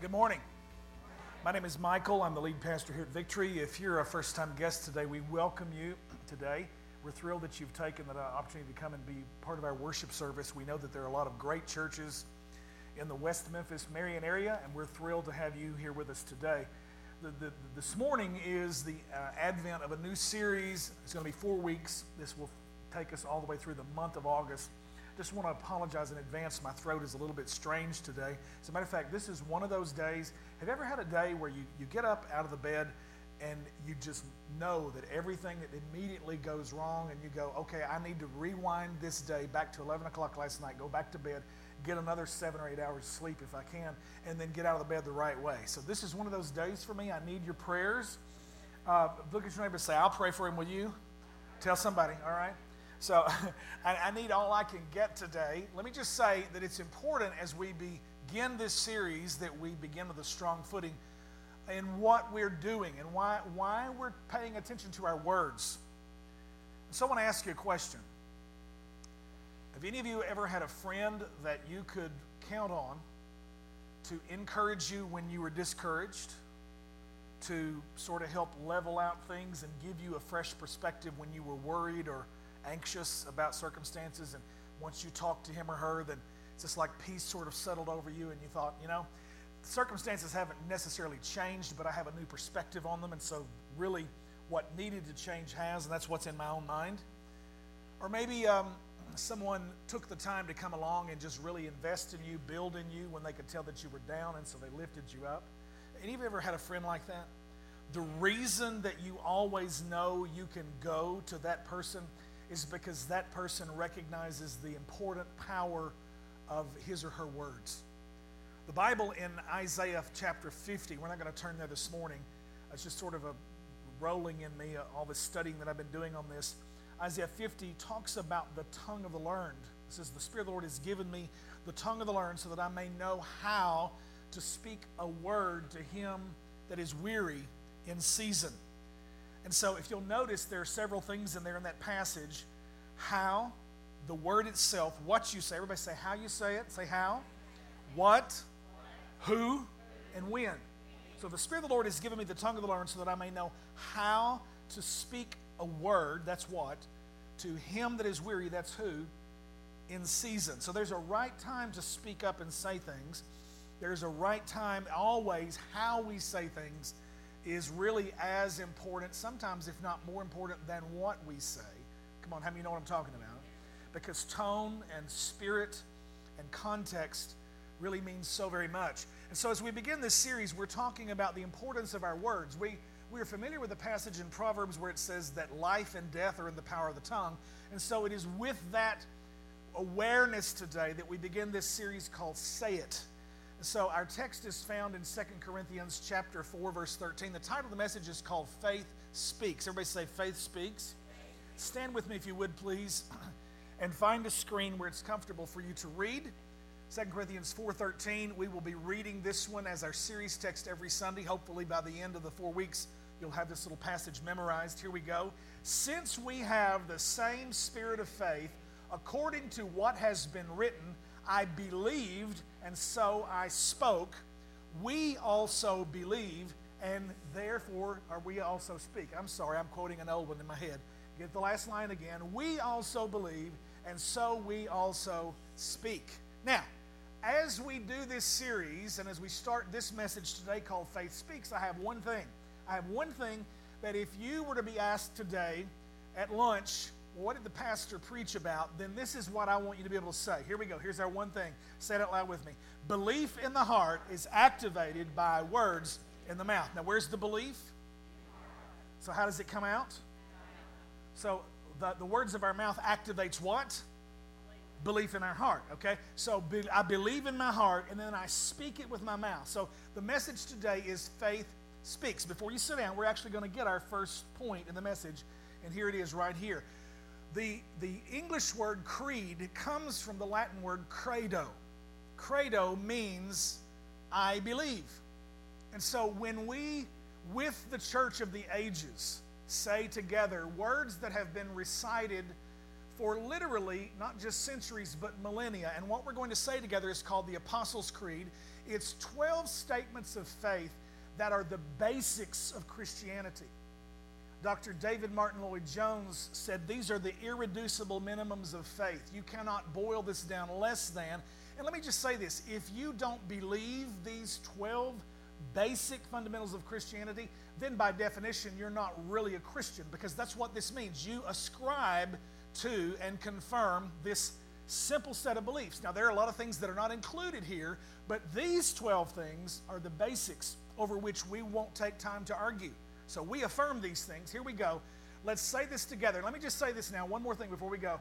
Good morning. My name is Michael. I'm the lead pastor here at Victory. If you're a first time guest today, we welcome you today. We're thrilled that you've taken the opportunity to come and be part of our worship service. We know that there are a lot of great churches in the West Memphis, Marion area, and we're thrilled to have you here with us today. The, the, this morning is the uh, advent of a new series. It's going to be four weeks. This will take us all the way through the month of August just want to apologize in advance. My throat is a little bit strange today. As a matter of fact, this is one of those days. Have you ever had a day where you, you get up out of the bed and you just know that everything that immediately goes wrong and you go, okay, I need to rewind this day back to 11 o'clock last night, go back to bed, get another seven or eight hours of sleep if I can, and then get out of the bed the right way. So this is one of those days for me. I need your prayers. Uh, look at your neighbor and say, I'll pray for him, will you? Tell somebody, all right? So I, I, need all I can get today. Let me just say that it's important as we begin this series that we begin with a strong footing in what we're doing and why, why we're paying attention to our words. So I want to ask you a question. Have any of you ever had a friend that you could count on to encourage you when you were discouraged? To sort of help level out things and give you a fresh perspective when you were worried or anxious about circumstances, and once you talk to him or her, then it's just like peace sort of settled over you, and you thought, you know, circumstances haven't necessarily changed, but I have a new perspective on them, and so really what needed to change has, and that's what's in my own mind. Or maybe um, someone took the time to come along and just really invest in you, build in you when they could tell that you were down, and so they lifted you up. Any of you ever had a friend like that? The reason that you always know you can go to that person is because that person recognizes the important power of his or her words. The Bible in Isaiah chapter 50, we're not going to turn there this morning. It's just sort of a rolling in me, all the studying that I've been doing on this. Isaiah 50 talks about the tongue of the learned. It says, The Spirit of the Lord has given me the tongue of the learned so that I may know how to speak a word to him that is weary in season. And so, if you'll notice, there are several things in there in that passage how, the word itself, what you say. Everybody say how you say it. Say how, what, who, and when. So, the Spirit of the Lord has given me the tongue of the learned so that I may know how to speak a word, that's what, to him that is weary, that's who, in season. So, there's a right time to speak up and say things. There's a right time, always, how we say things is really as important, sometimes if not more important than what we say. Come on, how many know what I'm talking about? Because tone and spirit and context really means so very much. And so as we begin this series, we're talking about the importance of our words. We we are familiar with the passage in Proverbs where it says that life and death are in the power of the tongue. And so it is with that awareness today that we begin this series called Say It. So our text is found in 2 Corinthians chapter 4 verse 13. The title of the message is called Faith Speaks. Everybody say Faith Speaks. Stand with me if you would please and find a screen where it's comfortable for you to read. 2 Corinthians 4:13. We will be reading this one as our series text every Sunday. Hopefully by the end of the 4 weeks you'll have this little passage memorized. Here we go. Since we have the same spirit of faith, according to what has been written, I believed and so I spoke. We also believe, and therefore are we also speak. I'm sorry, I'm quoting an old one in my head. Get the last line again. We also believe, and so we also speak. Now, as we do this series and as we start this message today called Faith Speaks, I have one thing. I have one thing that if you were to be asked today at lunch, what did the pastor preach about? Then this is what I want you to be able to say. Here we go. Here's our one thing. Say it out loud with me. Belief in the heart is activated by words in the mouth. Now, where's the belief? So, how does it come out? So, the, the words of our mouth activates what? Belief in our heart, okay? So, be, I believe in my heart and then I speak it with my mouth. So, the message today is faith speaks. Before you sit down, we're actually going to get our first point in the message, and here it is right here. The, the English word creed comes from the Latin word credo. Credo means I believe. And so when we, with the church of the ages, say together words that have been recited for literally not just centuries but millennia, and what we're going to say together is called the Apostles' Creed. It's 12 statements of faith that are the basics of Christianity. Dr. David Martyn Lloyd Jones said these are the irreducible minimums of faith. You cannot boil this down less than. And let me just say this if you don't believe these 12 basic fundamentals of Christianity, then by definition, you're not really a Christian because that's what this means. You ascribe to and confirm this simple set of beliefs. Now, there are a lot of things that are not included here, but these 12 things are the basics over which we won't take time to argue. So we affirm these things. Here we go. Let's say this together. Let me just say this now, one more thing before we go.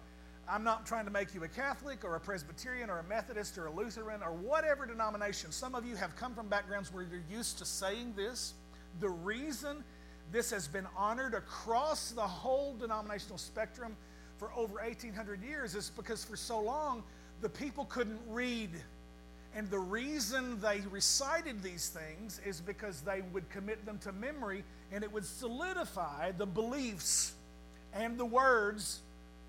I'm not trying to make you a Catholic or a Presbyterian or a Methodist or a Lutheran or whatever denomination. Some of you have come from backgrounds where you're used to saying this. The reason this has been honored across the whole denominational spectrum for over 1,800 years is because for so long the people couldn't read. And the reason they recited these things is because they would commit them to memory and it would solidify the beliefs and the words.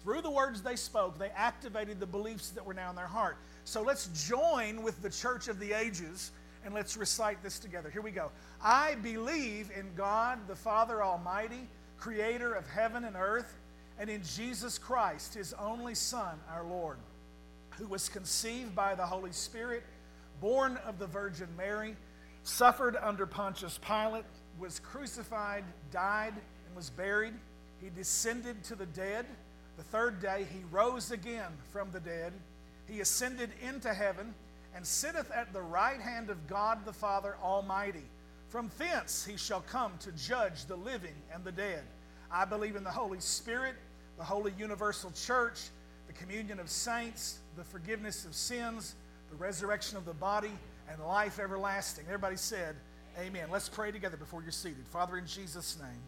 Through the words they spoke, they activated the beliefs that were now in their heart. So let's join with the church of the ages and let's recite this together. Here we go. I believe in God, the Father Almighty, creator of heaven and earth and in Jesus Christ, his only Son, our Lord, who was conceived by the Holy Spirit, born of the Virgin Mary, suffered under Pontius Pilate, was crucified, died, and was buried. He descended to the dead. The third day he rose again from the dead. He ascended into heaven and sitteth at the right hand of God the Father Almighty. From thence he shall come to judge the living and the dead. I believe in the Holy Spirit the holy universal church, the communion of saints, the forgiveness of sins, the resurrection of the body, and life everlasting. Everybody said, Amen. Let's pray together before you're seated. Father, in Jesus' name,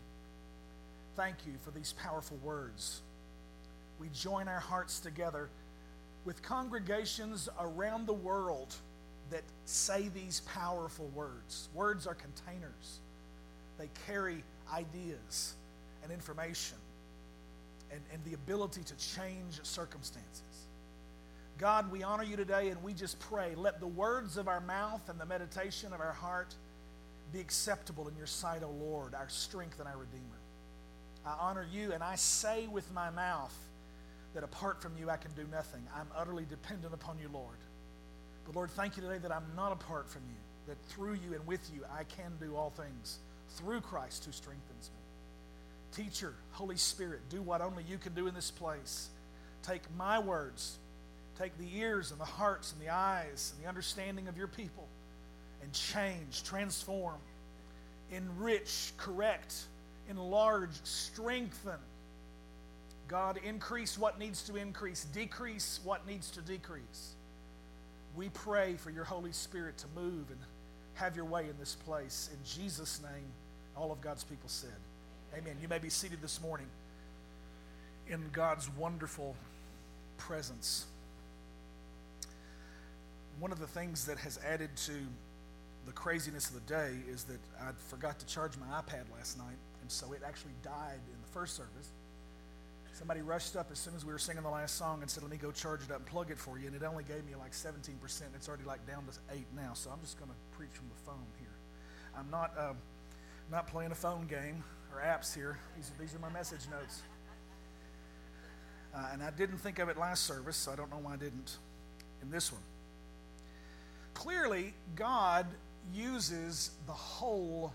thank you for these powerful words. We join our hearts together with congregations around the world that say these powerful words. Words are containers, they carry ideas and information and, and the ability to change circumstances. God, we honor you today and we just pray, let the words of our mouth and the meditation of our heart be acceptable in your sight, O Lord, our strength and our Redeemer. I honor you and I say with my mouth that apart from you I can do nothing. I'm utterly dependent upon you, Lord. But Lord, thank you today that I'm not apart from you, that through you and with you I can do all things through Christ who strengthens me. Teacher, Holy Spirit, do what only you can do in this place. Take my words, take the ears and the hearts and the eyes and the understanding of your people and change, transform, enrich, correct, enlarge, strengthen. God, increase what needs to increase, decrease what needs to decrease. We pray for your Holy Spirit to move and have your way in this place. In Jesus' name, all of God's people said. Amen. You may be seated this morning in God's wonderful presence. One of the things that has added to the craziness of the day is that I forgot to charge my iPad last night, and so it actually died in the first service. Somebody rushed up as soon as we were singing the last song and said, Let me go charge it up and plug it for you. And it only gave me like 17%. It's already like down to 8 now. So I'm just going to preach from the phone here. I'm not, uh, not playing a phone game or apps here. These are, these are my message notes. Uh, and I didn't think of it last service, so I don't know why I didn't in this one. Clearly, God uses the whole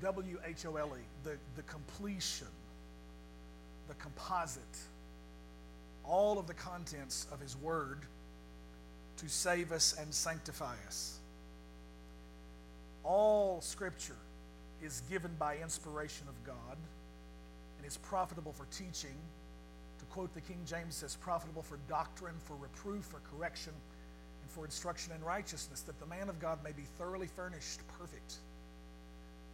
W H O L E, the, the completion, the composite, all of the contents of His Word to save us and sanctify us. All Scripture is given by inspiration of God and is profitable for teaching. To quote the King James, says profitable for doctrine, for reproof, for correction, for instruction in righteousness, that the man of God may be thoroughly furnished, perfect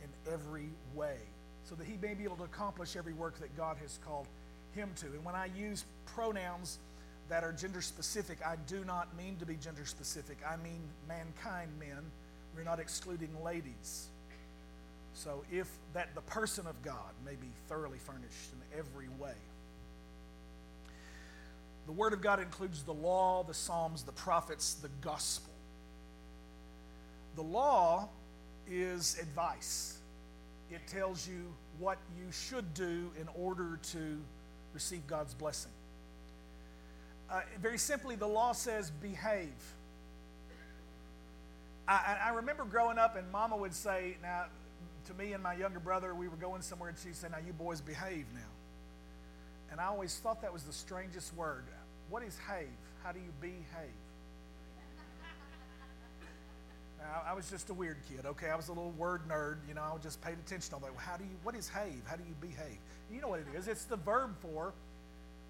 in every way, so that he may be able to accomplish every work that God has called him to. And when I use pronouns that are gender specific, I do not mean to be gender specific. I mean mankind men. We're not excluding ladies. So, if that the person of God may be thoroughly furnished in every way. The Word of God includes the law, the Psalms, the prophets, the gospel. The law is advice, it tells you what you should do in order to receive God's blessing. Uh, very simply, the law says behave. I, I, remember growing up, and Mama would say, "Now, to me and my younger brother, we were going somewhere, and she'd say, "Now, you boys behave now." And I always thought that was the strangest word. What is have? How do you behave? Now, I was just a weird kid, okay? I was a little word nerd, you know, I just paid attention to that. How do you, what is have? How do you behave? You know what it is? It's the verb for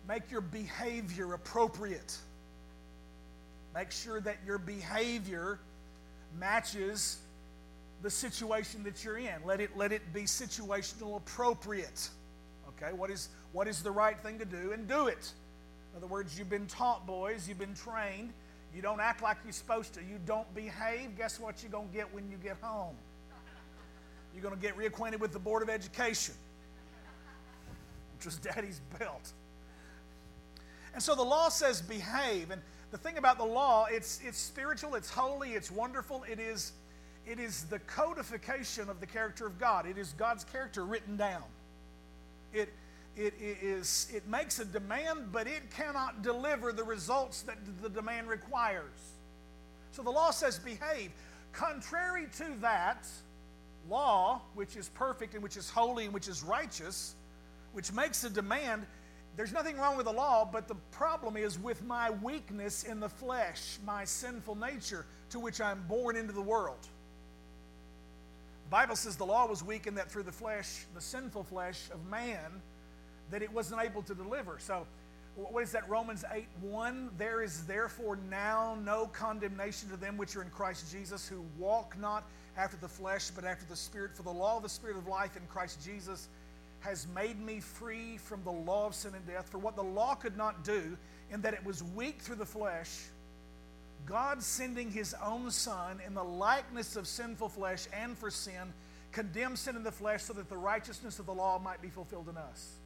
make your behavior appropriate. Make sure that your behavior matches the situation that you're in. Let it, let it be situational appropriate. Okay, what is, what is the right thing to do? And do it. In other words, you've been taught, boys, you've been trained. You don't act like you're supposed to. You don't behave. Guess what you're going to get when you get home? You're going to get reacquainted with the Board of Education, which was Daddy's belt. And so the law says behave. And the thing about the law, it's, it's spiritual, it's holy, it's wonderful. It is, it is the codification of the character of God. It is God's character written down. It, it, is, it makes a demand, but it cannot deliver the results that the demand requires. So the law says behave. Contrary to that, law, which is perfect and which is holy and which is righteous, which makes a demand, there's nothing wrong with the law, but the problem is with my weakness in the flesh, my sinful nature to which I'm born into the world. Bible says the law was weak in that through the flesh, the sinful flesh of man, that it wasn't able to deliver. So, what is that? Romans 8 1. There is therefore now no condemnation to them which are in Christ Jesus, who walk not after the flesh, but after the Spirit. For the law of the Spirit of life in Christ Jesus has made me free from the law of sin and death. For what the law could not do, in that it was weak through the flesh, God sending his own Son in the likeness of sinful flesh and for sin, condemned sin in the flesh so that the righteousness of the law might be fulfilled in us.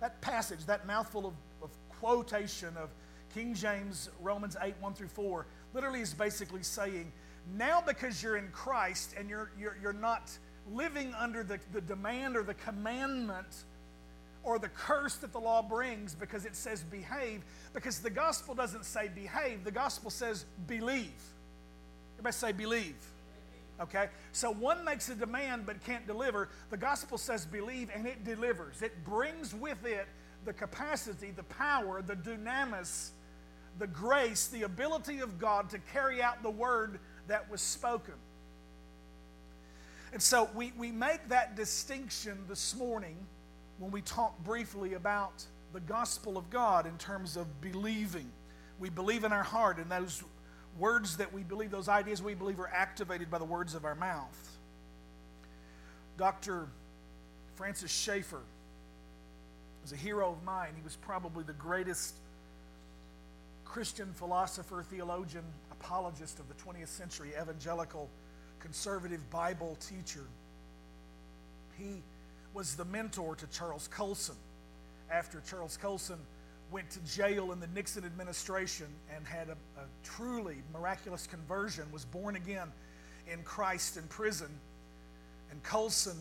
That passage, that mouthful of, of quotation of King James, Romans 8, 1 through 4, literally is basically saying, now because you're in Christ and you're, you're, you're not living under the, the demand or the commandment or the curse that the law brings because it says behave, because the gospel doesn't say behave, the gospel says believe. Everybody say believe. Okay? So one makes a demand but can't deliver. The gospel says believe and it delivers. It brings with it the capacity, the power, the dunamis, the grace, the ability of God to carry out the word that was spoken. And so we, we make that distinction this morning when we talk briefly about the gospel of God in terms of believing. We believe in our heart, and those words that we believe, those ideas we believe, are activated by the words of our mouth. Dr. Francis Schaeffer was a hero of mine. He was probably the greatest Christian philosopher, theologian, apologist of the 20th century, evangelical conservative Bible teacher. He was the mentor to Charles Colson after Charles Colson went to jail in the Nixon administration and had a, a truly miraculous conversion, was born again in Christ in prison. And Colson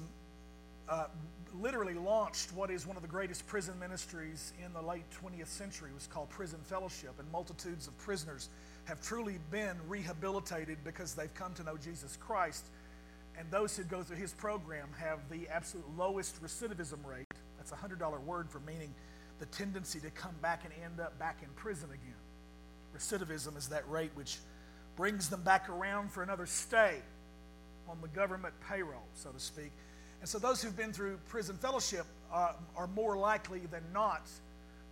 uh, literally launched what is one of the greatest prison ministries in the late 20th century. It was called Prison Fellowship, and multitudes of prisoners have truly been rehabilitated because they've come to know Jesus Christ. And those who go through his program have the absolute lowest recidivism rate. That's a $100 word for meaning the tendency to come back and end up back in prison again. Recidivism is that rate which brings them back around for another stay on the government payroll, so to speak. And so those who've been through prison fellowship uh, are more likely than not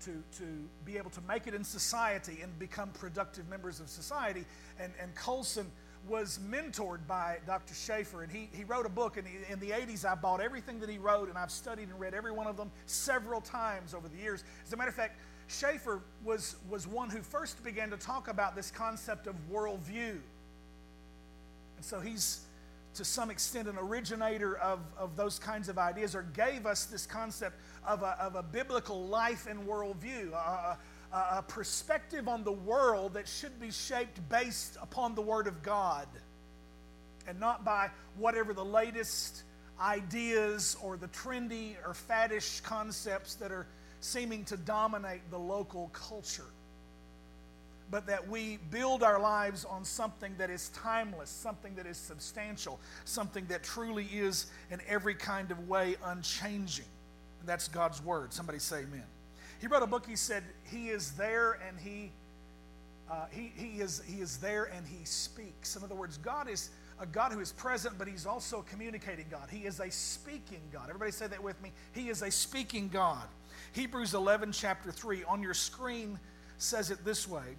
to, to be able to make it in society and become productive members of society. And, and Colson was mentored by Dr. Schaeffer, and he, he wrote a book. And in the 80s, I bought everything that he wrote, and I've studied and read every one of them several times over the years. As a matter of fact, Schaeffer was, was one who first began to talk about this concept of worldview. And so he's, to some extent, an originator of, of those kinds of ideas, or gave us this concept of a, of a biblical life and worldview, a, a, perspective on the world that should be shaped based upon the Word of God. and not by whatever the latest ideas or the trendy or faddish concepts that are seeming to dominate the local culture. But that we build our lives on something that is timeless, something that is substantial, something that truly is in every kind of way unchanging. And that's God's Word. Somebody say amen. He wrote a book, he said, He is there and He. Uh, he, he, is, he is there and he speaks. In other words, God is a God who is present, but He's also a communicating God. He is a speaking God. Everybody say that with me. He is a speaking God. Hebrews 11, chapter 3, on your screen says it this way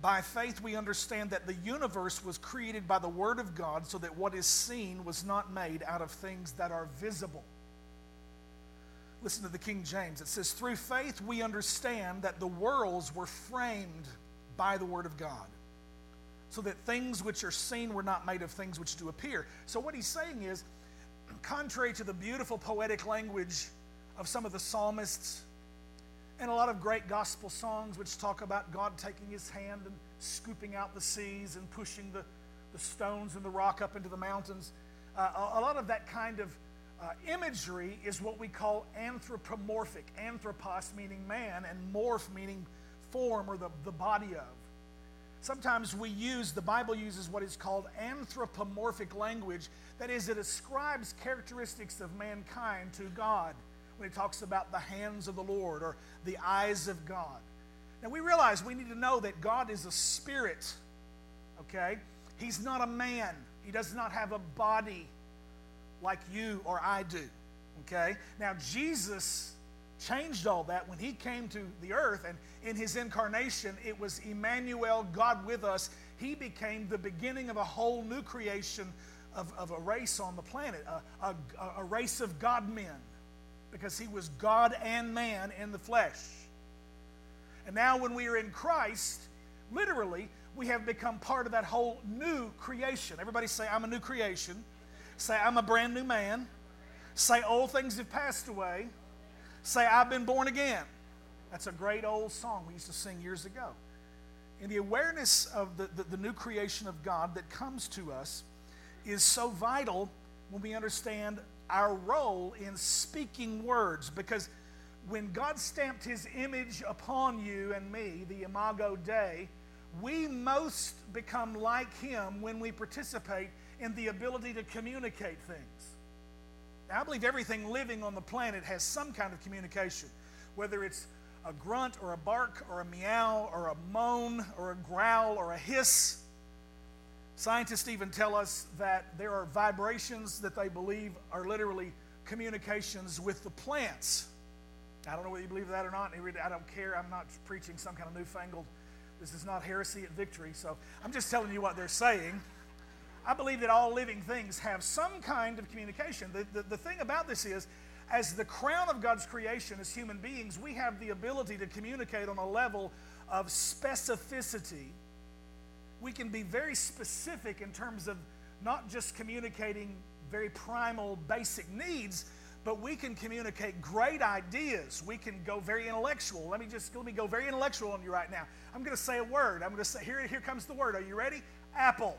By faith, we understand that the universe was created by the Word of God, so that what is seen was not made out of things that are visible. Listen to the King James. It says, Through faith, we understand that the worlds were framed by the Word of God so that things which are seen were not made of things which do appear. So, what he's saying is, contrary to the beautiful poetic language of some of the psalmists and a lot of great gospel songs which talk about God taking his hand and scooping out the seas and pushing the, the stones and the rock up into the mountains, uh, a, a, lot of that kind of uh, imagery is what we call anthropomorphic. Anthropos meaning man, and morph meaning form or the, the body of. Sometimes we use, the Bible uses what is called anthropomorphic language. That is, it ascribes characteristics of mankind to God when it talks about the hands of the Lord or the eyes of God. Now we realize we need to know that God is a spirit, okay? He's not a man, He does not have a body like you or I do, okay? Now Jesus changed all that when he came to the earth and in his incarnation it was Emmanuel, God with us. He became the beginning of a whole new creation of, of a race on the planet, a, a, a race of God men, because he was God and man in the flesh. And now, when we are in Christ, literally, we have become part of that whole new creation. Everybody say, I'm a new creation. Say, I'm a brand new man. Say, old things have passed away Say, I've been born again. That's a great old song we used to sing years ago. And the awareness of the, the, the new creation of God that comes to us is so vital when we understand our role in speaking words. Because when God stamped his image upon you and me, the Imago Dei, we most become like him when we participate in the ability to communicate things. Now, I believe everything living on the planet has some kind of communication, whether it's a grunt or a bark or a meow or a moan or a growl or a hiss. Scientists even tell us that there are vibrations that they believe are literally communications with the plants. I don't know whether you believe that or not. I don't care. I'm not preaching some kind of newfangled, this is not heresy at victory. So I'm just telling you what they're saying. I believe that all living things have some kind of communication. The, the, the, thing about this is, as the crown of God's creation, as human beings, we have the ability to communicate on a level of specificity. We can be very specific in terms of not just communicating very primal, basic needs, but we can communicate great ideas. We can go very intellectual. Let me just let me go very intellectual on you right now. I'm going to say a word. I'm going to say here here comes the word. Are you ready? Apple.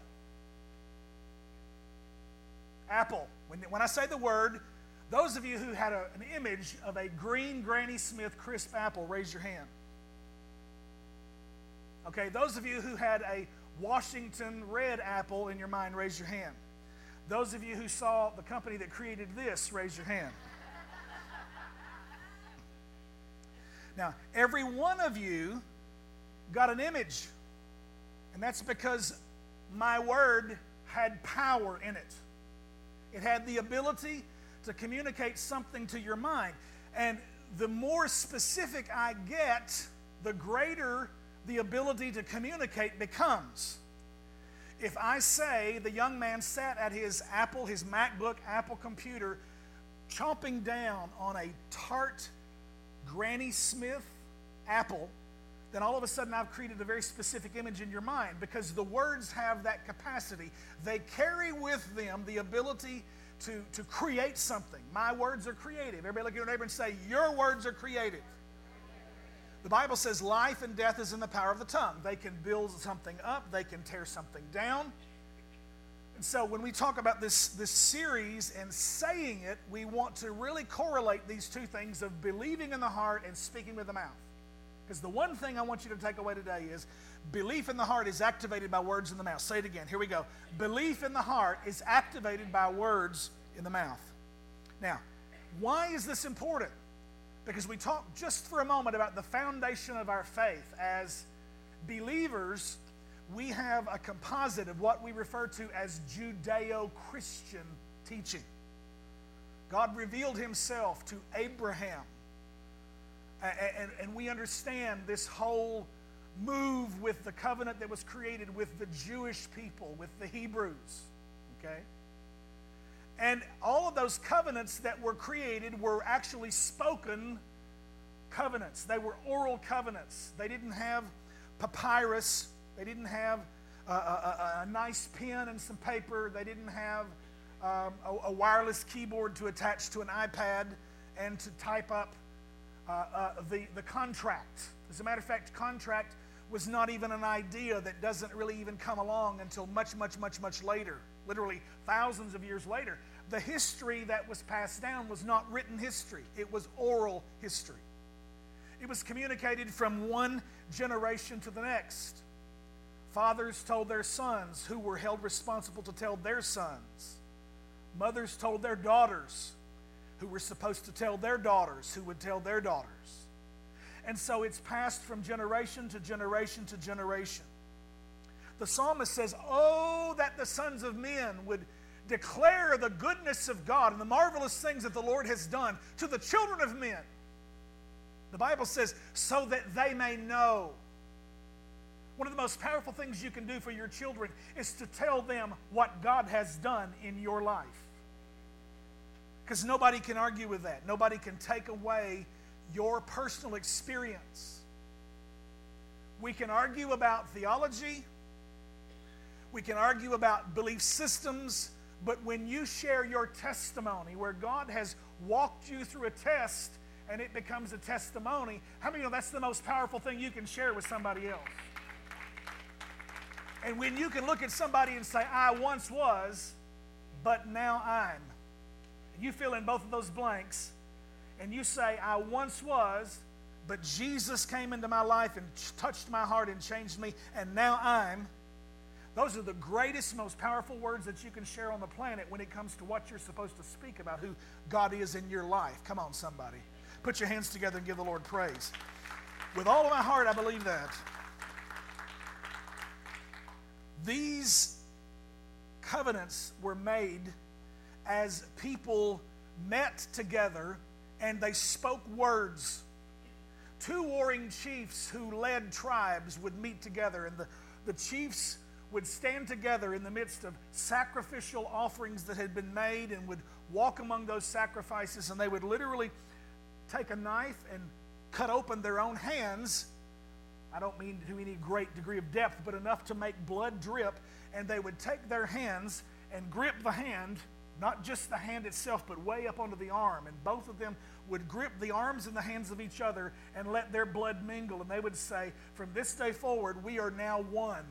Apple. When, when I say the word, those of you who had a, an image of a green Granny Smith crisp apple, raise your hand. Okay, those of you who had a Washington red apple in your mind, raise your hand. Those of you who saw the company that created this, raise your hand. Now, every one of you got an image, and that's because my word had power in it. It had the ability to communicate something to your mind. And the more specific I get, the greater the ability to communicate becomes. If I say the young man sat at his Apple, his MacBook Apple computer, chomping down on a tart Granny Smith apple, then all of a sudden I've created a very specific image in your mind because the words have that capacity. They carry with them the ability to, to create something. My words are creative. Everybody look at your neighbor and say, Your words are creative. The Bible says life and death is in the power of the tongue. They can build something up, they can tear something down. And so when we talk about this, this series and saying it, we want to really correlate these two things of believing in the heart and speaking with the mouth. Because the one thing I want you to take away today is belief in the heart is activated by words in the mouth. Say it again. Here we go. Belief in the heart is activated by words in the mouth. Now, why is this important? Because we talked just for a moment about the foundation of our faith. As believers, we have a composite of what we refer to as Judeo Christian teaching. God revealed himself to Abraham and, and we understand this whole move with the covenant that was created with the Jewish people, with the Hebrews. Okay? And all of those covenants that were created were actually spoken covenants. They were oral covenants. They didn't have papyrus. They didn't have a, a, a nice pen and some paper. They didn't have um, a, a wireless keyboard to attach to an iPad and to type up uh, uh, Uh, uh, the, the contract. As a matter of fact, contract was not even an idea that doesn't really even come along until much, much, much, much later, literally thousands of years later. The history that was passed down was not written history, it was oral history. It was communicated from one generation to the next. Fathers told their sons, who were held responsible to tell their sons. Mothers told their daughters, who were supposed to tell their daughters, who would tell their daughters. And so it's passed from generation to generation to generation. The psalmist says, Oh, that the sons of men would declare the goodness of God and the marvelous things that the Lord has done to the children of men. The Bible says, so that they may know. One of the most powerful things you can do for your children is to tell them what God has done in your life. Because nobody can argue with that. Nobody can take away your personal experience. We can argue about theology, we can argue about belief systems, but when you share your testimony, where God has walked you through a test and it becomes a testimony, how many know that's the most powerful thing you can share with somebody else? And when you can look at somebody and say, I once was, but now I'm you fill in both of those blanks and you say, I once was, but Jesus came into my life and touched my heart and changed me, and now I'm. Those are the greatest, most powerful words that you can share on the planet when it comes to what you're supposed to speak about who God is in your life. Come on, somebody. Put your hands together and give the Lord praise. With all of my heart, I believe that. These covenants were made as people met together and they spoke words. Two warring chiefs who led tribes would meet together, and the, the chiefs would stand together in the midst of sacrificial offerings that had been made and would walk among those sacrifices, and they would literally take a knife and cut open their own hands. I don't mean to any great degree of depth, but enough to make blood drip. And they would take their hands and grip the hand not just the hand itself, but way up onto the arm. And both of them would grip the arms and the hands of each other and let their blood mingle. And they would say, From this day forward, we are now one.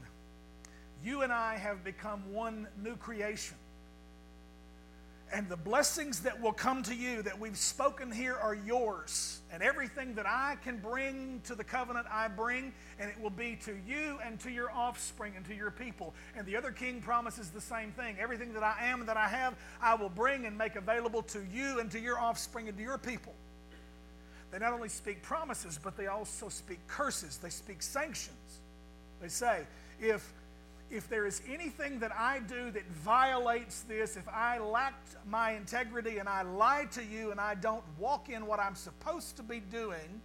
You and I have become one new creation. And the blessings that will come to you that we've spoken here are yours. And everything that I can bring to the covenant, I bring, and it will be to you and to your offspring and to your people. And the other king promises the same thing. Everything that I am and that I have, I will bring and make available to you and to your offspring and to your people. They not only speak promises, but they also speak curses. They speak sanctions. They say, if if there is anything that I do that violates this, if I lacked my integrity and I lie to you and I don't walk in what I'm supposed to be doing,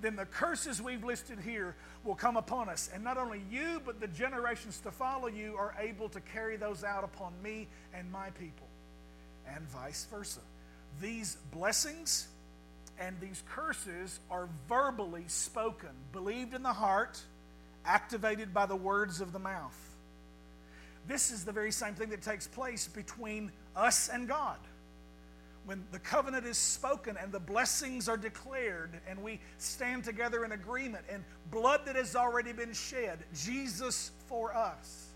then the curses we've listed here will come upon us. And not only you, but the generations to follow you are able to carry those out upon me and my people, and vice versa. These blessings and these curses are verbally spoken, believed in the heart, activated by the words of the mouth. This is the very same thing that takes place between us and God. When the covenant is spoken and the blessings are declared, and we stand together in agreement, and blood that has already been shed, Jesus for us.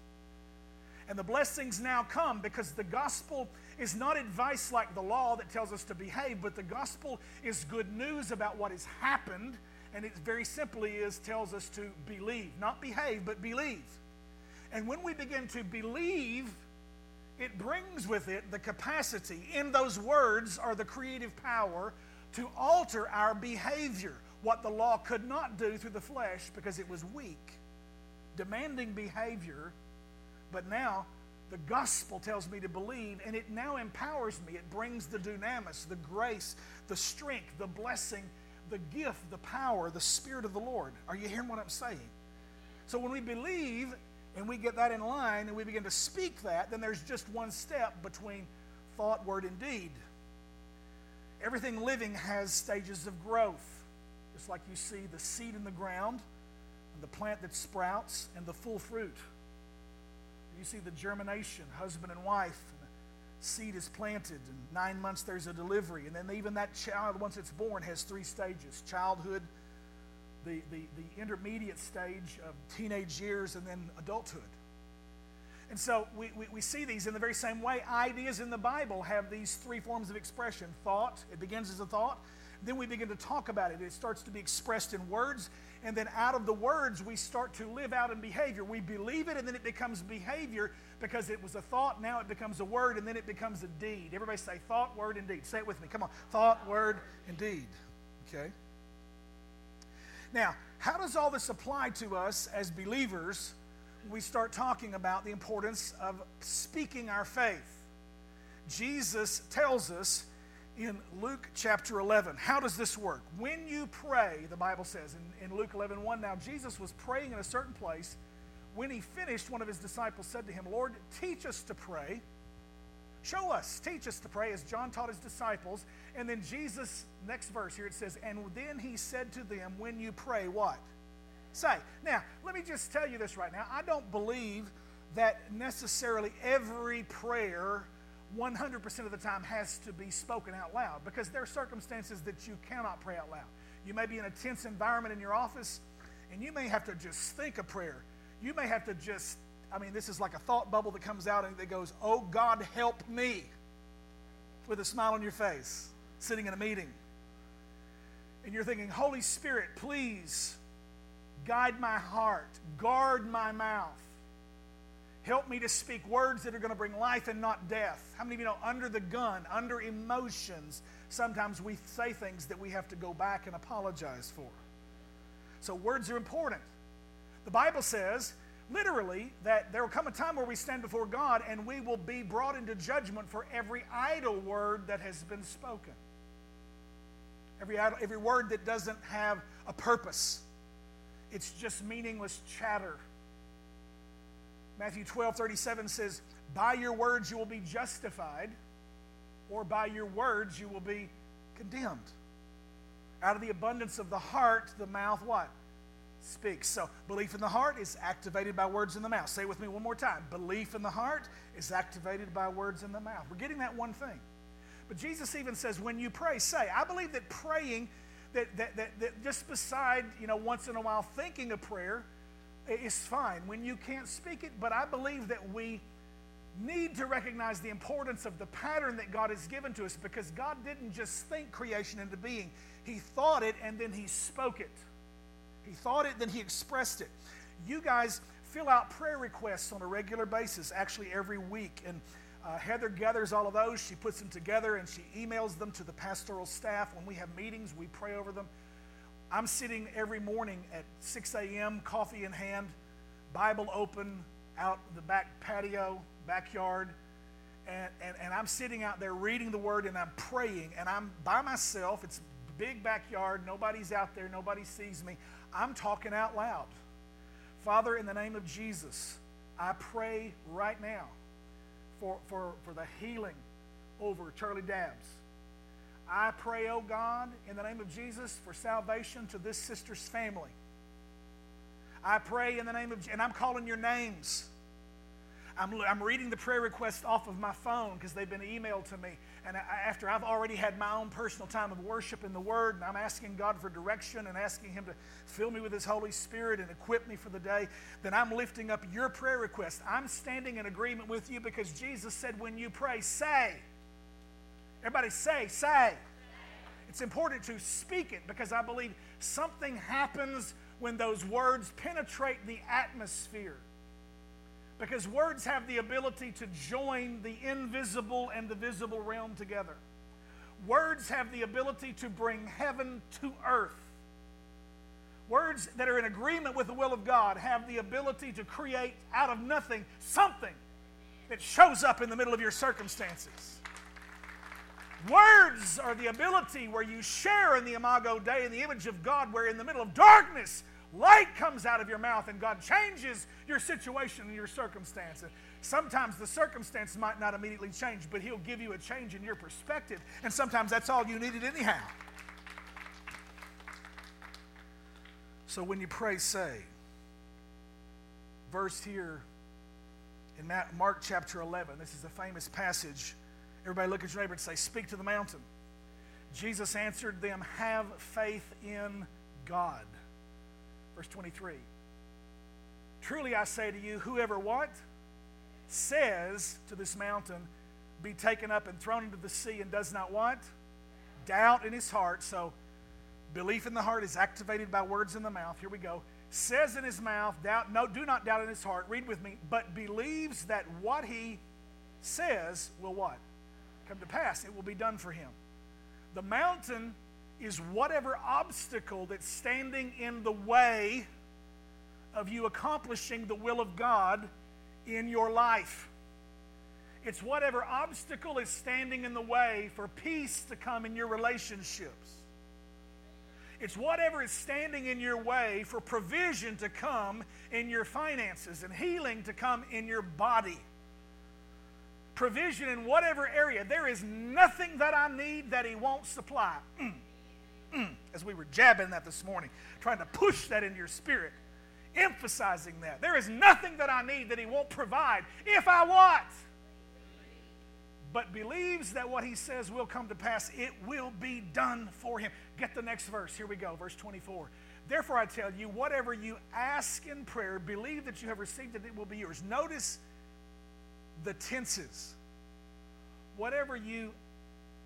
And the blessings now come because the gospel is not advice like the law that tells us to behave, but the gospel is good news about what has happened. And it very simply is tells us to believe, not behave, but believe. And when we begin to believe, it brings with it the capacity. In those words are the creative power to alter our behavior, what the law could not do through the flesh because it was weak, demanding behavior. But now the gospel tells me to believe, and it now empowers me. It brings the dunamis, the grace, the strength, the blessing, the gift, the power, the Spirit of the Lord. Are you hearing what I'm saying? So when we believe and we get that in line and we begin to speak that, then there's just one step between thought, word, and deed. Everything living has stages of growth. Just like you see the seed in the ground, and the plant that sprouts, and the full fruit. You see the germination, husband and wife, and seed is planted, and nine months there's a delivery. And then even that child, once it's born, has three stages childhood, the, the, the intermediate stage of teenage years, and then adulthood. And so we, we, we, see these in the very same way. Ideas in the Bible have these three forms of expression thought, it begins as a thought. Then we begin to talk about it. It starts to be expressed in words. And then out of the words, we start to live out in behavior. We believe it, and then it becomes behavior because it was a thought. Now it becomes a word, and then it becomes a deed. Everybody say thought, word, and deed. Say it with me. Come on. Thought, word, and deed. Okay? Now, how does all this apply to us as believers we start talking about the importance of speaking our faith? Jesus tells us in Luke chapter 11. How does this work? When you pray, the Bible says in, in Luke 11 1, now Jesus was praying in a certain place. When he finished, one of his disciples said to him, Lord, teach us to pray Show us, teach us to pray as John taught his disciples. And then Jesus, next verse here, it says, And then he said to them, When you pray, what? Say. Now, let me just tell you this right now. I don't believe that necessarily every prayer 100% of the time has to be spoken out loud because there are circumstances that you cannot pray out loud. You may be in a tense environment in your office and you may have to just think a prayer. You may have to just I mean, this is like a thought bubble that comes out and that goes, Oh God, help me, with a smile on your face, sitting in a meeting. And you're thinking, Holy Spirit, please guide my heart, guard my mouth. Help me to speak words that are going to bring life and not death. How many of you know, under the gun, under emotions, sometimes we say things that we have to go back and apologize for. So, words are important. The Bible says literally that there will come a time where we stand before God and we will be brought into judgment for every idle word that has been spoken. Every, idle, every word that doesn't have a purpose, it's just meaningless chatter. Matthew 12 37 says, By your words you will be justified, or by your words you will be condemned. Out of the abundance of the heart, the mouth what? Speaks. So, belief in the heart is activated by words in the mouth. Say with me one more time. Belief in the heart is activated by words in the mouth. We're getting that one thing. But Jesus even says, when you pray, say. I believe that praying, that, that, that, that just beside, you know, once in a while thinking a prayer is fine when you can't speak it. But I believe that we need to recognize the importance of the pattern that God has given to us because God didn't just think creation into being, He thought it and then He spoke it. He thought it, then he expressed it. You guys fill out prayer requests on a regular basis, actually every week. And uh, Heather gathers all of those. She puts them together and she emails them to the pastoral staff. When we have meetings, we pray over them. I'm sitting every morning at 6 a.m., coffee in hand, Bible open, out the back patio, backyard. And, and, and I'm sitting out there reading the word and I'm praying. And I'm by myself. It's a big backyard. Nobody's out there. Nobody sees me. I'm talking out loud. Father, in the name of Jesus, I pray right now for, for, for the healing over Charlie Dabbs. I pray, oh God, in the name of Jesus, for salvation to this sister's family. I pray in the name of, and I'm calling your names. I'm, I'm reading the prayer requests off of my phone because they've been emailed to me. And I, after I've already had my own personal time of worship in the Word, and I'm asking God for direction and asking Him to fill me with His Holy Spirit and equip me for the day, then I'm lifting up your prayer request. I'm standing in agreement with you because Jesus said, when you pray, say. Everybody say, say. It's important to speak it because I believe something happens when those words penetrate the atmosphere. Because words have the ability to join the invisible and the visible realm together. Words have the ability to bring heaven to earth. Words that are in agreement with the will of God have the ability to create out of nothing something that shows up in the middle of your circumstances. Words are the ability where you share in the Imago Dei, in the image of God, where in the middle of darkness, Light comes out of your mouth and God changes your situation and your circumstance. Sometimes the circumstance might not immediately change, but He'll give you a change in your perspective. And sometimes that's all you needed, anyhow. So when you pray, say, verse here in Mark chapter 11, this is a famous passage. Everybody look at your neighbor and say, Speak to the mountain. Jesus answered them, Have faith in God. Verse 23. Truly I say to you, whoever what? Says to this mountain, be taken up and thrown into the sea, and does not what? Doubt in his heart. So belief in the heart is activated by words in the mouth. Here we go. Says in his mouth, doubt, no, do not doubt in his heart. Read with me. But believes that what he says will what? Come to pass. It will be done for him. The mountain is whatever obstacle that's standing in the way of you accomplishing the will of God in your life. It's whatever obstacle is standing in the way for peace to come in your relationships. It's whatever is standing in your way for provision to come in your finances and healing to come in your body. Provision in whatever area. There is nothing that I need that He won't supply. Mm. Mm as we were jabbing that this morning, trying to push that into your spirit, emphasizing that. There is nothing that I need that He won't provide if I what? But believes that what He says will come to pass, it will be done for Him. Get the next verse. Here we go, verse 24. Therefore, I tell you, whatever you ask in prayer, believe that you have received it, it will be yours. Notice the tenses. Whatever you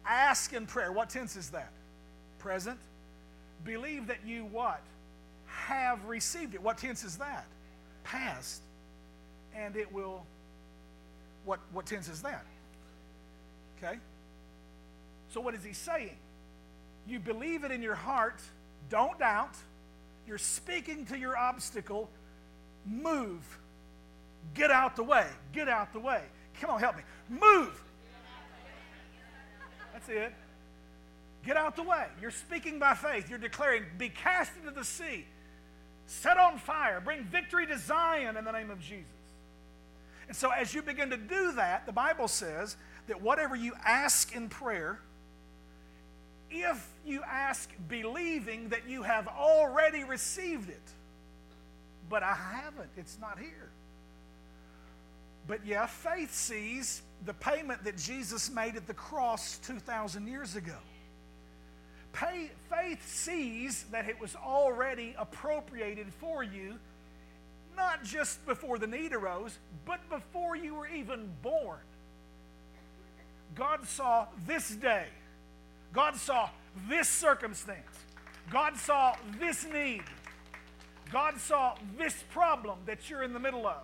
ask in prayer, what tense is that? Present. Believe that you what? Have received it. What tense is that? Past. And it will, what, what tense is that? Okay? So what is he saying? You believe it in your heart, don't doubt. You're speaking to your obstacle, move. Get out the way. Get out the way. Come on, help me. Move. That's it. Get out the way. You're speaking by faith. You're declaring, be cast into the sea, set on fire, bring victory to Zion in the name of Jesus. And so, as you begin to do that, the Bible says that whatever you ask in prayer, if you ask believing that you have already received it, but I haven't, it's not here. But yeah, faith sees the payment that Jesus made at the cross 2,000 years ago faith sees that it was already appropriated for you, not just before the need arose, but before you were even born. God saw this day. God saw this circumstance. God saw this need. God saw this problem that you're in the middle of.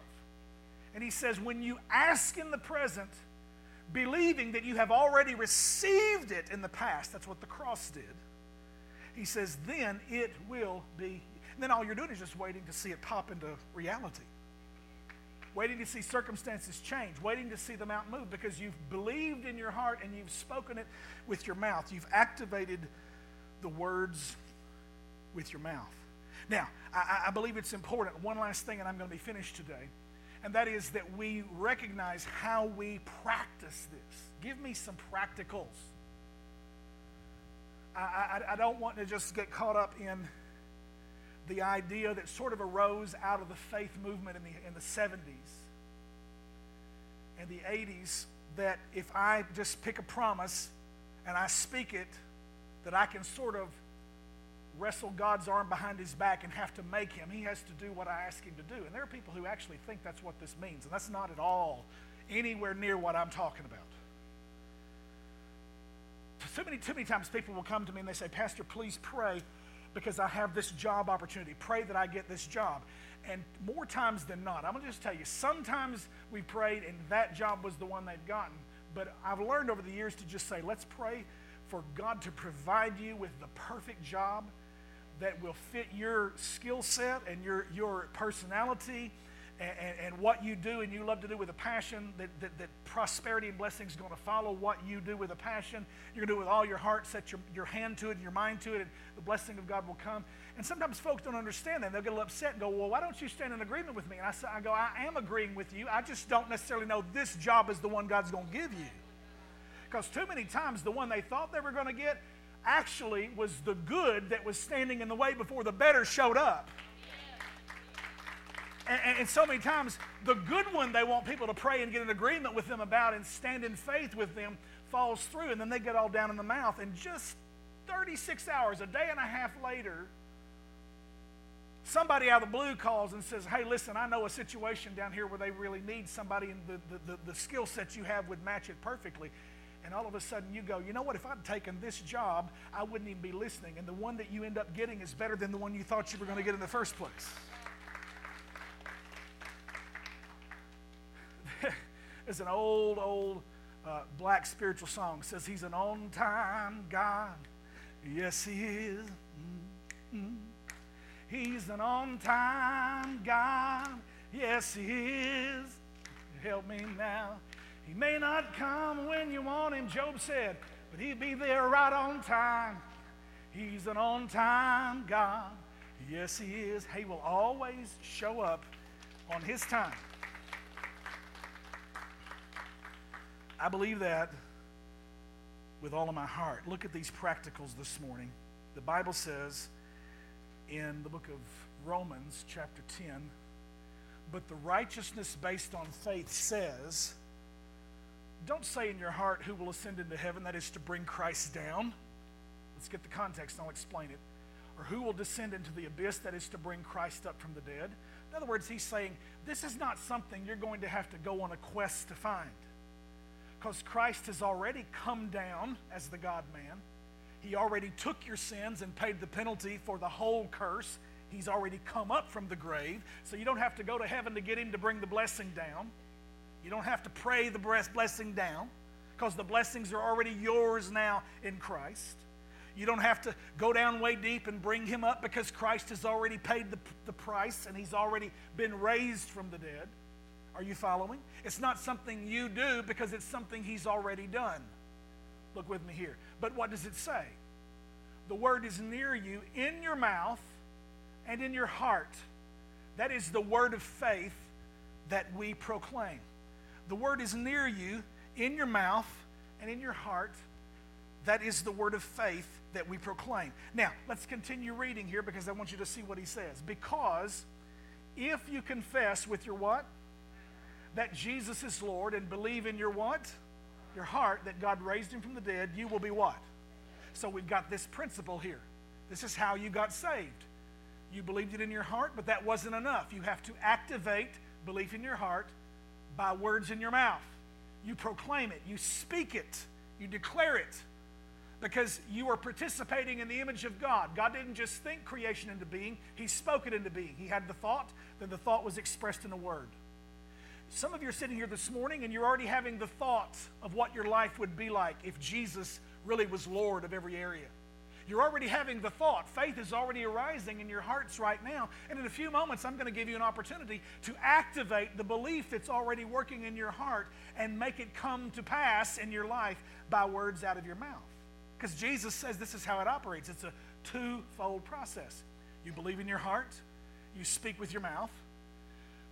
And He says, when you ask in the present, believing that you have already received it in the past. That's what the cross did. He says, then it will be. And then all you're doing is just waiting to see it pop into reality. Waiting to see circumstances change, waiting to see the mountain move because you've believed in your heart and you've spoken it with your mouth. You've activated the words with your mouth. Now, I, I believe it's important. One last thing, and I'm going to be finished today and that is that we recognize how we practice this. Give me some practicals. I, I, I, don't want to just get caught up in the idea that sort of arose out of the faith movement in the, in the 70s. and the 80s that if I just pick a promise and I speak it, that I can sort of wrestle God's arm behind his back and have to make him. He has to do what I ask him to do. And there are people who actually think that's what this means, and that's not at all anywhere near what I'm talking about. Too many, too many times people will come to me and they say, Pastor, please pray because I have this job opportunity. Pray that I get this job. And more times than not, I'm going to just tell you, sometimes we prayed and that job was the one they've gotten. But I've learned over the years to just say, let's pray for God to provide you with the perfect job that will fit your skill set and your, your personality and, and, and, what you do and you love to do with a passion, that, that, that prosperity and blessing is going to follow what you do with a passion. You're going to do it with all your heart, set your, your hand to it and your mind to it, and the blessing of God will come. And sometimes folks don't understand that. They'll get a little upset and go, Well, why don't you stand in agreement with me? And I, say, I go, I am agreeing with you. I just don't necessarily know this job is the one God's going to give you. Because too many times the one they thought they were going to get actually was the good that was standing in the way before the better showed up. And, and, so many times, the good one they want people to pray and get an agreement with them about and stand in faith with them falls through, and then they get all down in the mouth. And just 36 hours, a day and a half later, somebody out of the blue calls and says, Hey, listen, I know a situation down here where they really need somebody, and the, the, the, the skill set you have would match it perfectly. And all of a sudden you go, you know what? If I'd taken this job, I wouldn't even be listening. And the one that you end up getting is better than the one you thought you were going to get in the first place. There's an old, old uh, black spiritual song. It says, He's an on time God. Yes, He is. Mm-hmm. He's an on time God. Yes, He is. Help me now. He may not come when you want him, Job said, but he'll be there right on time. He's an on time God. Yes, he is. He will always show up on his time. I believe that with all of my heart. Look at these practicals this morning. The Bible says in the book of Romans, chapter 10, but the righteousness based on faith says, don't say in your heart, Who will ascend into heaven? That is to bring Christ down. Let's get the context and I'll explain it. Or who will descend into the abyss? That is to bring Christ up from the dead. In other words, he's saying, This is not something you're going to have to go on a quest to find. Because Christ has already come down as the God man. He already took your sins and paid the penalty for the whole curse. He's already come up from the grave. So you don't have to go to heaven to get him to bring the blessing down. You don't have to pray the blessing down because the blessings are already yours now in Christ. You don't have to go down way deep and bring him up because Christ has already paid the, the price and he's already been raised from the dead. Are you following? It's not something you do because it's something he's already done. Look with me here. But what does it say? The word is near you in your mouth and in your heart. That is the word of faith that we proclaim. The word is near you, in your mouth and in your heart. That is the word of faith that we proclaim. Now, let's continue reading here because I want you to see what he says. Because if you confess with your what? That Jesus is Lord and believe in your what? Your heart that God raised him from the dead, you will be what? So we've got this principle here. This is how you got saved. You believed it in your heart, but that wasn't enough. You have to activate belief in your heart by words in your mouth. You proclaim it, you speak it, you declare it because you are participating in the image of God. God didn't just think creation into being, He spoke it into being. He had the thought, then the thought was expressed in a word. Some of you are sitting here this morning and you're already having the thought of what your life would be like if Jesus really was Lord of every area. You're already having the thought. Faith is already arising in your hearts right now. And in a few moments, I'm going to give you an opportunity to activate the belief that's already working in your heart and make it come to pass in your life by words out of your mouth. Because Jesus says this is how it operates it's a twofold process. You believe in your heart, you speak with your mouth.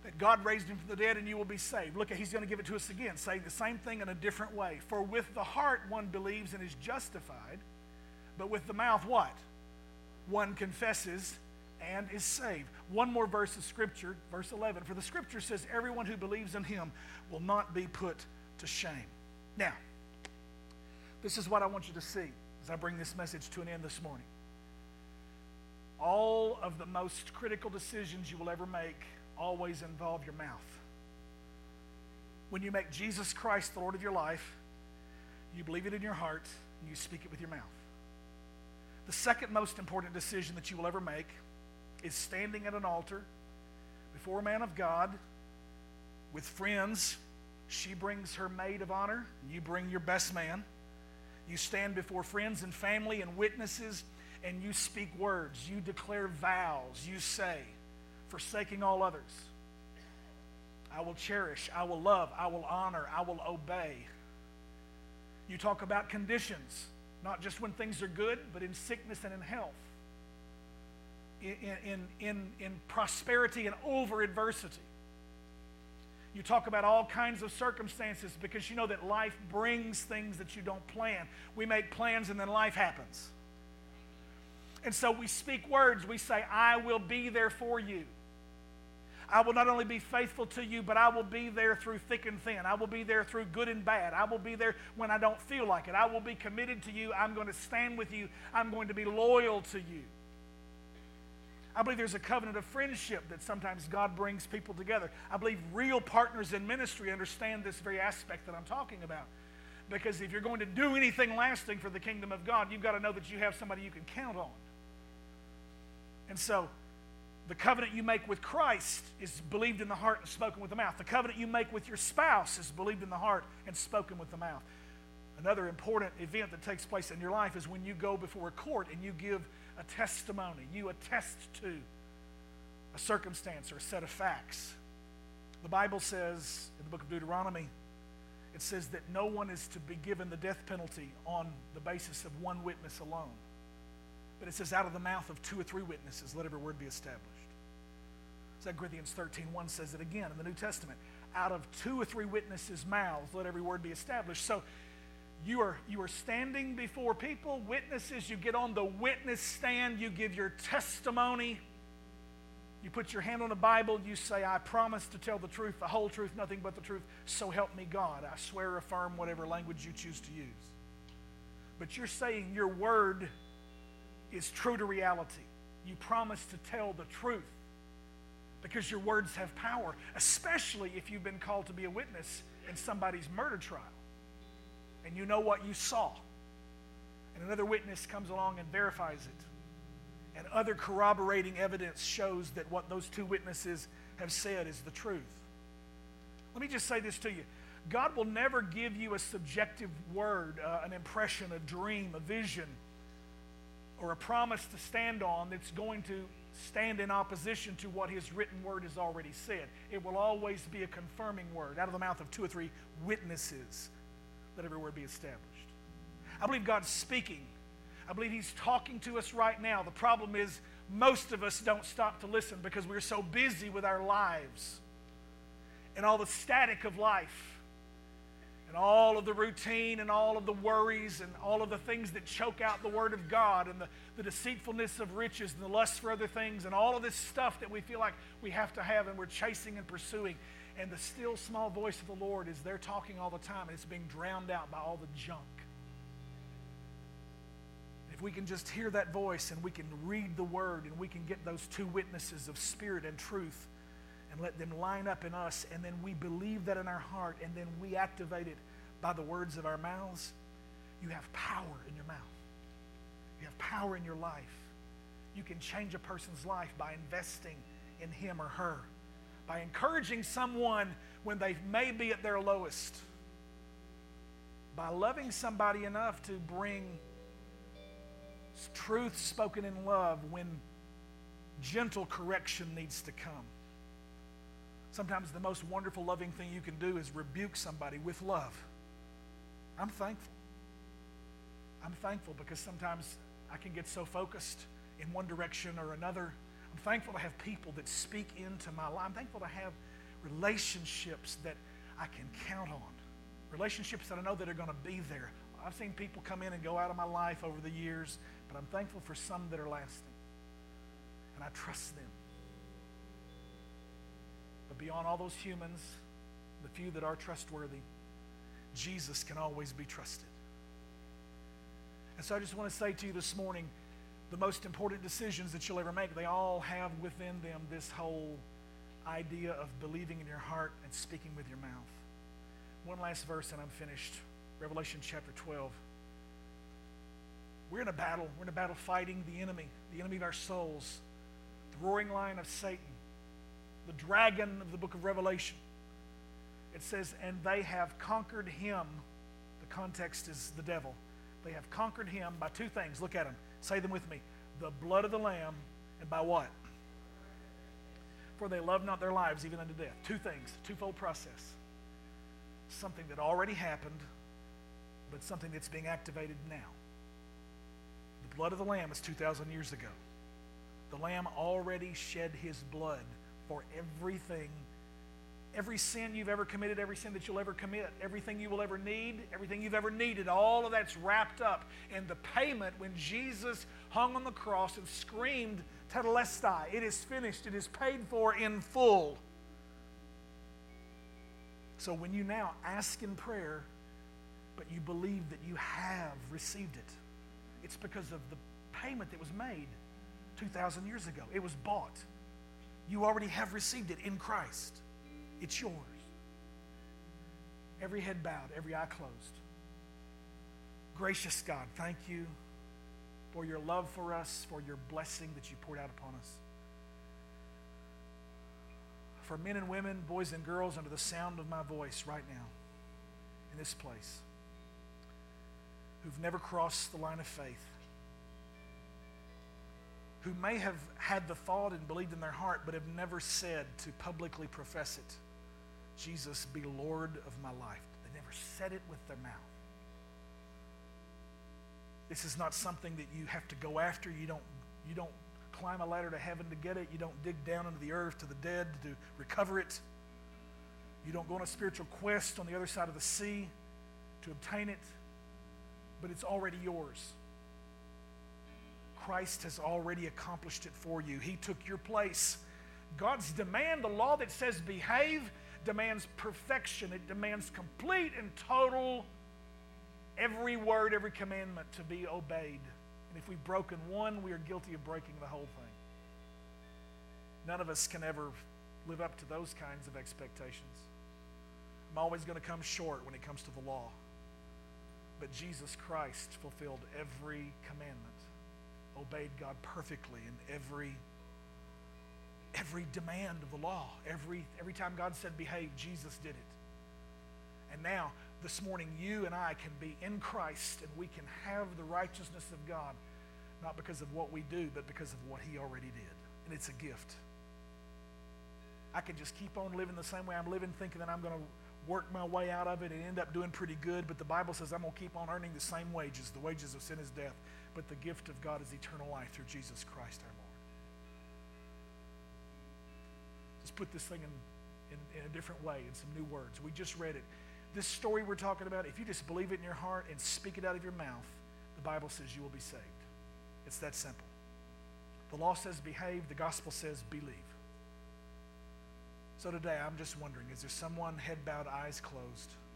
That God raised him from the dead and you will be saved. Look, he's going to give it to us again, saying the same thing in a different way. For with the heart one believes and is justified, but with the mouth, what? One confesses and is saved. One more verse of Scripture, verse 11. For the Scripture says, Everyone who believes in him will not be put to shame. Now, this is what I want you to see as I bring this message to an end this morning. All of the most critical decisions you will ever make always involve your mouth. When you make Jesus Christ the Lord of your life, you believe it in your heart, and you speak it with your mouth. The second most important decision that you will ever make is standing at an altar before a man of God with friends. She brings her maid of honor, you bring your best man. You stand before friends and family and witnesses, and you speak words. You declare vows. You say, forsaking all others, I will cherish, I will love, I will honor, I will obey. You talk about conditions, not just when things are good, but in sickness and in health, in, in, in, in prosperity and over adversity. You talk about all kinds of circumstances because you know that life brings things that you don't plan. We make plans and then life happens. And so we speak words. We say, I will be there for you. I will not only be faithful to you, but I will be there through thick and thin. I will be there through good and bad. I will be there when I don't feel like it. I will be committed to you. I'm going to stand with you. I'm going to be loyal to you. I believe there's a covenant of friendship that sometimes God brings people together. I believe real partners in ministry understand this very aspect that I'm talking about. Because if you're going to do anything lasting for the kingdom of God, you've got to know that you have somebody you can count on. And so, the covenant you make with Christ is believed in the heart and spoken with the mouth. The covenant you make with your spouse is believed in the heart and spoken with the mouth. Another important event that takes place in your life is when you go before a court and you give a testimony. You attest to a circumstance or a set of facts. The Bible says in the book of Deuteronomy, it says that no one is to be given the death penalty on the basis of one witness alone. But it says, out of the mouth of two or three witnesses, let every word be established. 2 Corinthians 13, 1 says it again in the New Testament. Out of two or three witnesses' mouths, let every word be established. So you are, you are standing before people, witnesses. You get on the witness stand, you give your testimony. You put your hand on the Bible, you say, I promise to tell the truth, the whole truth, nothing but the truth. So help me God. I swear, affirm, whatever language you choose to use. But you're saying your word is true to reality. You promise to tell the truth because your words have power, especially if you've been called to be a witness in somebody's murder trial and you know what you saw. And another witness comes along and verifies it. And other corroborating evidence shows that what those two witnesses have said is the truth. Let me just say this to you God will never give you a subjective word, uh, an impression, a dream, a vision, or a promise to stand on that's going to stand in opposition to what His written word has already said. It will always be a confirming word out of the mouth of two or three witnesses let every word be established. I believe God's speaking. I believe He's talking to us right now. The problem is, most of us don't stop to listen because we're so busy with our lives and all the static of life and all of the routine and all of the worries and all of the things that choke out the Word of God and the, the deceitfulness of riches and the lust for other things and all of this stuff that we feel like we have to have and we're chasing and pursuing and the still small voice of the Lord is there talking all the time, and it's being drowned out by all the junk. If we can just hear that voice and we can read the word and we can get those two witnesses of spirit and truth and let them line up in us, and then we believe that in our heart, and then we activate it by the words of our mouths, you have power in your mouth. You have power in your life. You can change a person's life by investing in him or her by encouraging someone when they may be at their lowest, by loving somebody enough to bring truth spoken in love when gentle correction needs to come. Sometimes the most wonderful, loving thing you can do is rebuke somebody with love. I'm thankful. I'm thankful because sometimes I can get so focused in one direction or another I'm thankful to have people that speak into my life. I'm thankful to have relationships that I can count on. Relationships that I know that are going to be there. I've seen people come in and go out of my life over the years, but I'm thankful for some that are lasting. And I trust them. Beyond all those humans, the few that are trustworthy, Jesus can always be trusted. And so I just want to say to you this morning the most important decisions that you'll ever make, they all have within them this whole idea of believing in your heart and speaking with your mouth. One last verse and I'm finished. Revelation chapter 12. We're in a battle. We're in a battle fighting the enemy, the enemy of our souls, the roaring lion of Satan, the dragon of the book of Revelation. It says, and they have conquered him. The context is the devil. They have conquered him by two things. Look at them. Say them with me. The blood of the Lamb, and by what? For they love not their lives even unto death. Two things, twofold process. Something that already happened, but something that's being activated now. The blood of the Lamb is 2,000 years ago. The Lamb already shed his blood for everything every sin you've ever committed, every sin that you'll ever commit, everything you will ever need, everything you've ever needed, all of that's wrapped up in the payment when Jesus hung on the cross and screamed, Tetelestai, it is finished, it is paid for in full. So when you now ask in prayer, but you believe that you have received it, it's because of the payment that was made 2,000 years ago. It was bought. You already have received it in Christ. It's yours. Every head bowed, every eye closed. Gracious God, thank you for your love for us, for your blessing that you poured out upon us. For men and women, boys and girls, under the sound of my voice right now, in this place, who've never crossed the line of faith, who may have had the thought and believed in their heart, but have never said to publicly profess it. Jesus be Lord of my life. They never said it with their mouth. This is not something that you have to go after. You don't, you don't climb a ladder to heaven to get it. You don't dig down into the earth to the dead to recover it. You don't go on a spiritual quest on the other side of the sea to obtain it, but it's already yours. Christ has already accomplished it for you. He took your place. God's demand, the law that says behave, demands perfection, it demands complete and total, every word, every commandment to be obeyed. And if we've broken one, we are guilty of breaking the whole thing. None of us can ever live up to those kinds of expectations. I'm always going to come short when it comes to the law. But Jesus Christ fulfilled every commandment, obeyed God perfectly in every every demand of the law. Every, every time God said behave, Jesus did it. And now, this morning, you and I can be in Christ and we can have the righteousness of God, not because of what we do, but because of what He already did. And it's a gift. I can just keep on living the same way I'm living, thinking that I'm going to work my way out of it and end up doing pretty good. But the Bible says I'm going to keep on earning the same wages. The wages of sin is death, but the gift of God is eternal life through Jesus Christ our Lord. Let's put this thing in, in, in, a different way, in some new words. We just read it. This story we're talking about, if you just believe it in your heart and speak it out of your mouth, the Bible says you will be saved. It's that simple. The law says behave, the gospel says believe. So today, I'm just wondering is there someone head bowed, eyes closed?